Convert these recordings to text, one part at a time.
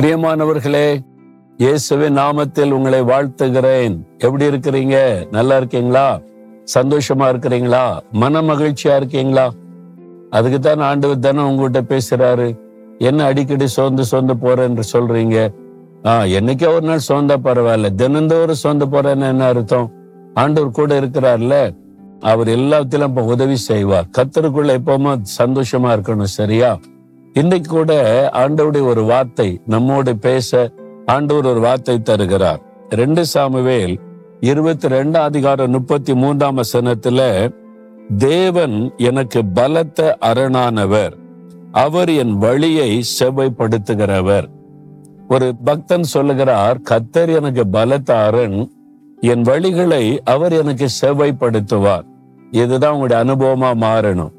பிரியமானவர்களே இயேசுவின் நாமத்தில் உங்களை வாழ்த்துகிறேன். எப்படி இருக்கிறீங்க? நல்லா இருக்கீங்களா? சந்தோஷமா இருக்கிறீங்களா? மன மகிழ்ச்சியா இருக்கீங்களா? அதுக்கு தான் ஆண்டவர் தானே உங்ககிட்ட பேசுறாரு. என்ன அடிக்கடி சோர்ந்து சோர்ந்து போறேன்னு சொல்றீங்க? ஆஹ் என்னைக்கே ஒரு நாள் சோர்ந்தா பரவாயில்ல. தினந்தோறும் சோர்ந்து போறேன்னு என்ன அர்த்தம்? ஆண்டவர் கூட இருக்கிறார்ல. அவர் எல்லாத்திலும் இப்போ உதவி செய்வார். கத்தருக்குள்ள எப்பவுமே சந்தோஷமா இருக்கணும் சரியா? இன்னைக்கு கூட ஆண்டவருடைய ஒரு வார்த்தை நம்மோடு பேச ஆண்டவர் ஒரு வார்த்தை தருகிறார். ரெண்டு சாமுவேல் இருபத்தி ரெண்டாம் அதிகாரம் முப்பத்தி மூன்றாம் வசனத்துல தேவன் எனக்கு பலத்த அரணானவர். அவர் என் வழியை செவ்வைப்படுத்துகிறவர். ஒரு பக்தன் சொல்லுகிறார் கத்தர் எனக்கு பலத்த அரண். என் வழிகளை அவர் எனக்கு செவ்வைப்படுத்துவார். இதுதான் உங்களுடைய அனுபவமா மாறணும்.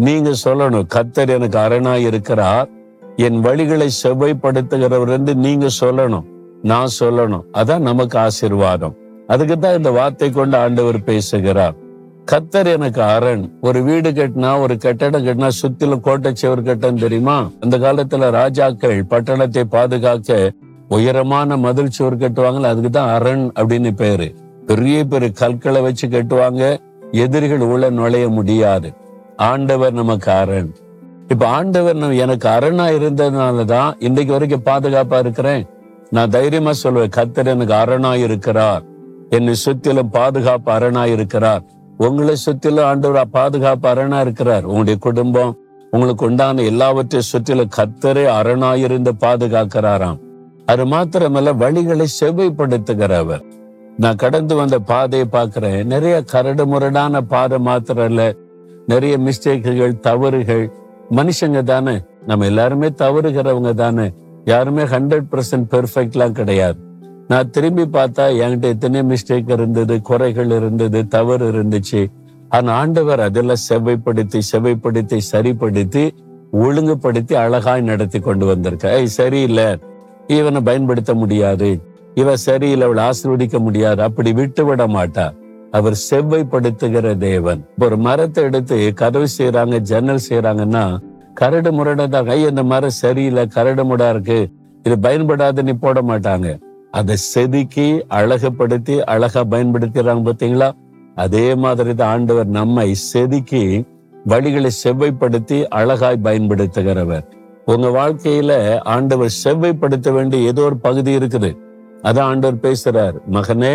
நீங்க சொல்லணும் கத்தர் எனக்கு அரணாய் இருக்கிறார். என் வழிகளை செவ்வைப்படுத்துகிறவர் என்று நீங்க சொல்லணும் நான் சொல்லணும். அதான் நமக்கு ஆசீர்வாதம். அதுக்கு தான் இந்த வார்த்தை கொண்டு ஆண்டவர் பேசுகிறார். கத்தர் எனக்கு அரண். ஒரு வீடு கட்டினா ஒரு கட்டடம் கட்டினா சுத்திலும் கோட்டை சுவர் கட்டம் தெரியுமா? அந்த காலத்துல ராஜாக்கள் பட்டணத்தை பாதுகாக்க உயரமான மதில் சுவர் கட்டுவாங்கல்ல அதுக்கு தான் அரண் அப்படின்னு பேரு. பெரிய பெரிய கற்களை வச்சு கட்டுவாங்க. எதிரிகள் உள்ள நுழைய முடியாது. ஆண்டவர் நமக்கு அரண். இப்ப ஆண்டவர் நம்ம எனக்கு அரணா இருந்ததுனாலதான் இன்னைக்கு வரைக்கும் பாதுகாப்பா இருக்கிறேன். நான் தைரியமா சொல்லுவேன் கத்தர் எனக்கு அரணா இருக்கிறார். என்னை சுத்திலும் பாதுகாப்பு அரணா இருக்கிறார். உங்களை சுத்திலும் ஆண்டவர் பாதுகாப்பு அரணா இருக்கிறார். உங்களுடைய குடும்பம் உங்களுக்கு உண்டான எல்லாவற்றையும் சுற்றிலும் கத்தரே அரணாயிருந்து பாதுகாக்கிறாராம். அது மாத்திரமல்ல வழிகளை செவ்வைப்படுத்துகிறவர். நான் கடந்து வந்த பாதையை பார்க்கிறேன். நிறைய கரடு முரடான பாதை மாத்திரம் இல்லை நிறைய மிஸ்டேக்குகள் தவறுகள். மனுஷங்க தானே. நம்ம எல்லாருமே தவறுகிறவங்க தானே. யாருமே ஹண்ட்ரட் பர்சன்ட் பெர்ஃபெக்ட்லாம் கிடையாது. நான் திரும்பி பார்த்தா என்கிட்ட எத்தனை மிஸ்டேக் இருந்தது குறைகள் இருந்தது தவறு இருந்துச்சு. ஆனா ஆண்டவர் அதெல்லாம் செவ்வைப்படுத்தி செவ்வைப்படுத்தி சரிப்படுத்தி ஒழுங்குபடுத்தி அழகாய் நடத்தி கொண்டு வந்திருக்க ஏய் சரியில்லை. இவனை பயன்படுத்த முடியாது. இவன் சரியில்லை அவளை ஆசிர்வதிக்க முடியாது. அப்படி விட்டு விட மாட்டா அவர் செவ்வைப்படுத்துகிற தேவன். ஒரு மரத்தை எடுத்து கதவு செய்யறாங்க ஜன்னல் செய்யறாங்கன்னா கரடு முரடதாக ஐய இந்த மரம் சரியில்லை கரடு முடா இருக்கு. இது பயன்படாதுன்னு போட மாட்டாங்க. அதை செதுக்கி அழகுப்படுத்தி அழகா பயன்படுத்திடுறாங்க பாத்தீங்களா அதே மாதிரி தான் ஆண்டவர் நம்மை செதுக்கி வழிகளை செவ்வைப்படுத்தி அழகாய் பயன்படுத்துகிறவர். உங்க வாழ்க்கையில ஆண்டவர் செவ்வைப்படுத்த வேண்டிய ஏதோ ஒரு பகுதி இருக்குது. அதான் ஆண்டவர் பேசுறார் மகனே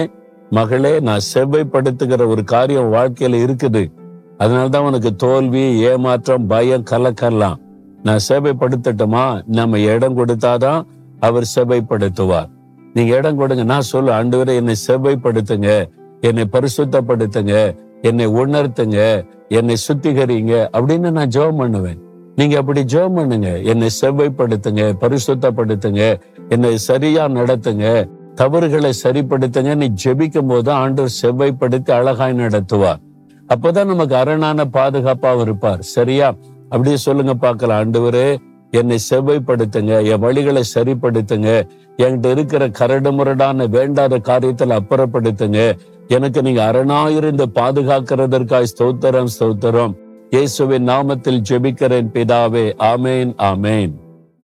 மகளே நான் செவ்வைப்படுத்துகிற ஒரு காரியம் வாழ்க்கையில இருக்குது. அதனாலதான் உனக்கு தோல்வி ஏமாற்றம் பயம் கலக்கலாம் நான் சேவைப்படுத்தட்டுமா நம்ம இடம் கொடுத்தாதான் அவர் செவைப்படுத்துவார் நீங்க இடம் கொடுங்க நான் சொல்ல ஆண்டவரே என்னை செவைப்படுத்துங்க என்னை பரிசுத்தப்படுத்துங்க. என்னை உணர்த்துங்க. என்னை சுத்திகரிங்க அப்படின்னு நான் ஜெபம் பண்ணுவேன். நீங்க அப்படி ஜெபம் பண்ணுங்க. என்னை செவ்வைப்படுத்துங்க பரிசுத்தப்படுத்துங்க. என்னை சரியா நடத்துங்க. தவறுகளை சரிப்படுத்துங்க. நீ ஜெபிக்கும் போது ஆண்டவர் செவ்வாய்ப்படுத்தி அழகாய் நடத்துவார். அப்பதான் நமக்கு அரணான பாதுகாப்பாக இருப்பார். சரியா? அப்படியே சொல்லுங்க பார்க்கலாம் ஆண்டவரே என்னை செவ்வைப்படுத்துங்க. என் வழிகளை சரிப்படுத்துங்க. என்கிட்ட இருக்கிற கரடு முரடான வேண்டாத காரியத்தில் அப்புறப்படுத்துங்க. எனக்கு நீங்க அரணாயிருந்து பாதுகாக்கிறதற்காய் ஸ்தோத்திரம் ஸ்தோத்திரம். இயேசுவின் நாமத்தில் ஜெபிக்கிறேன் பிதாவே. ஆமேன் ஆமேன்.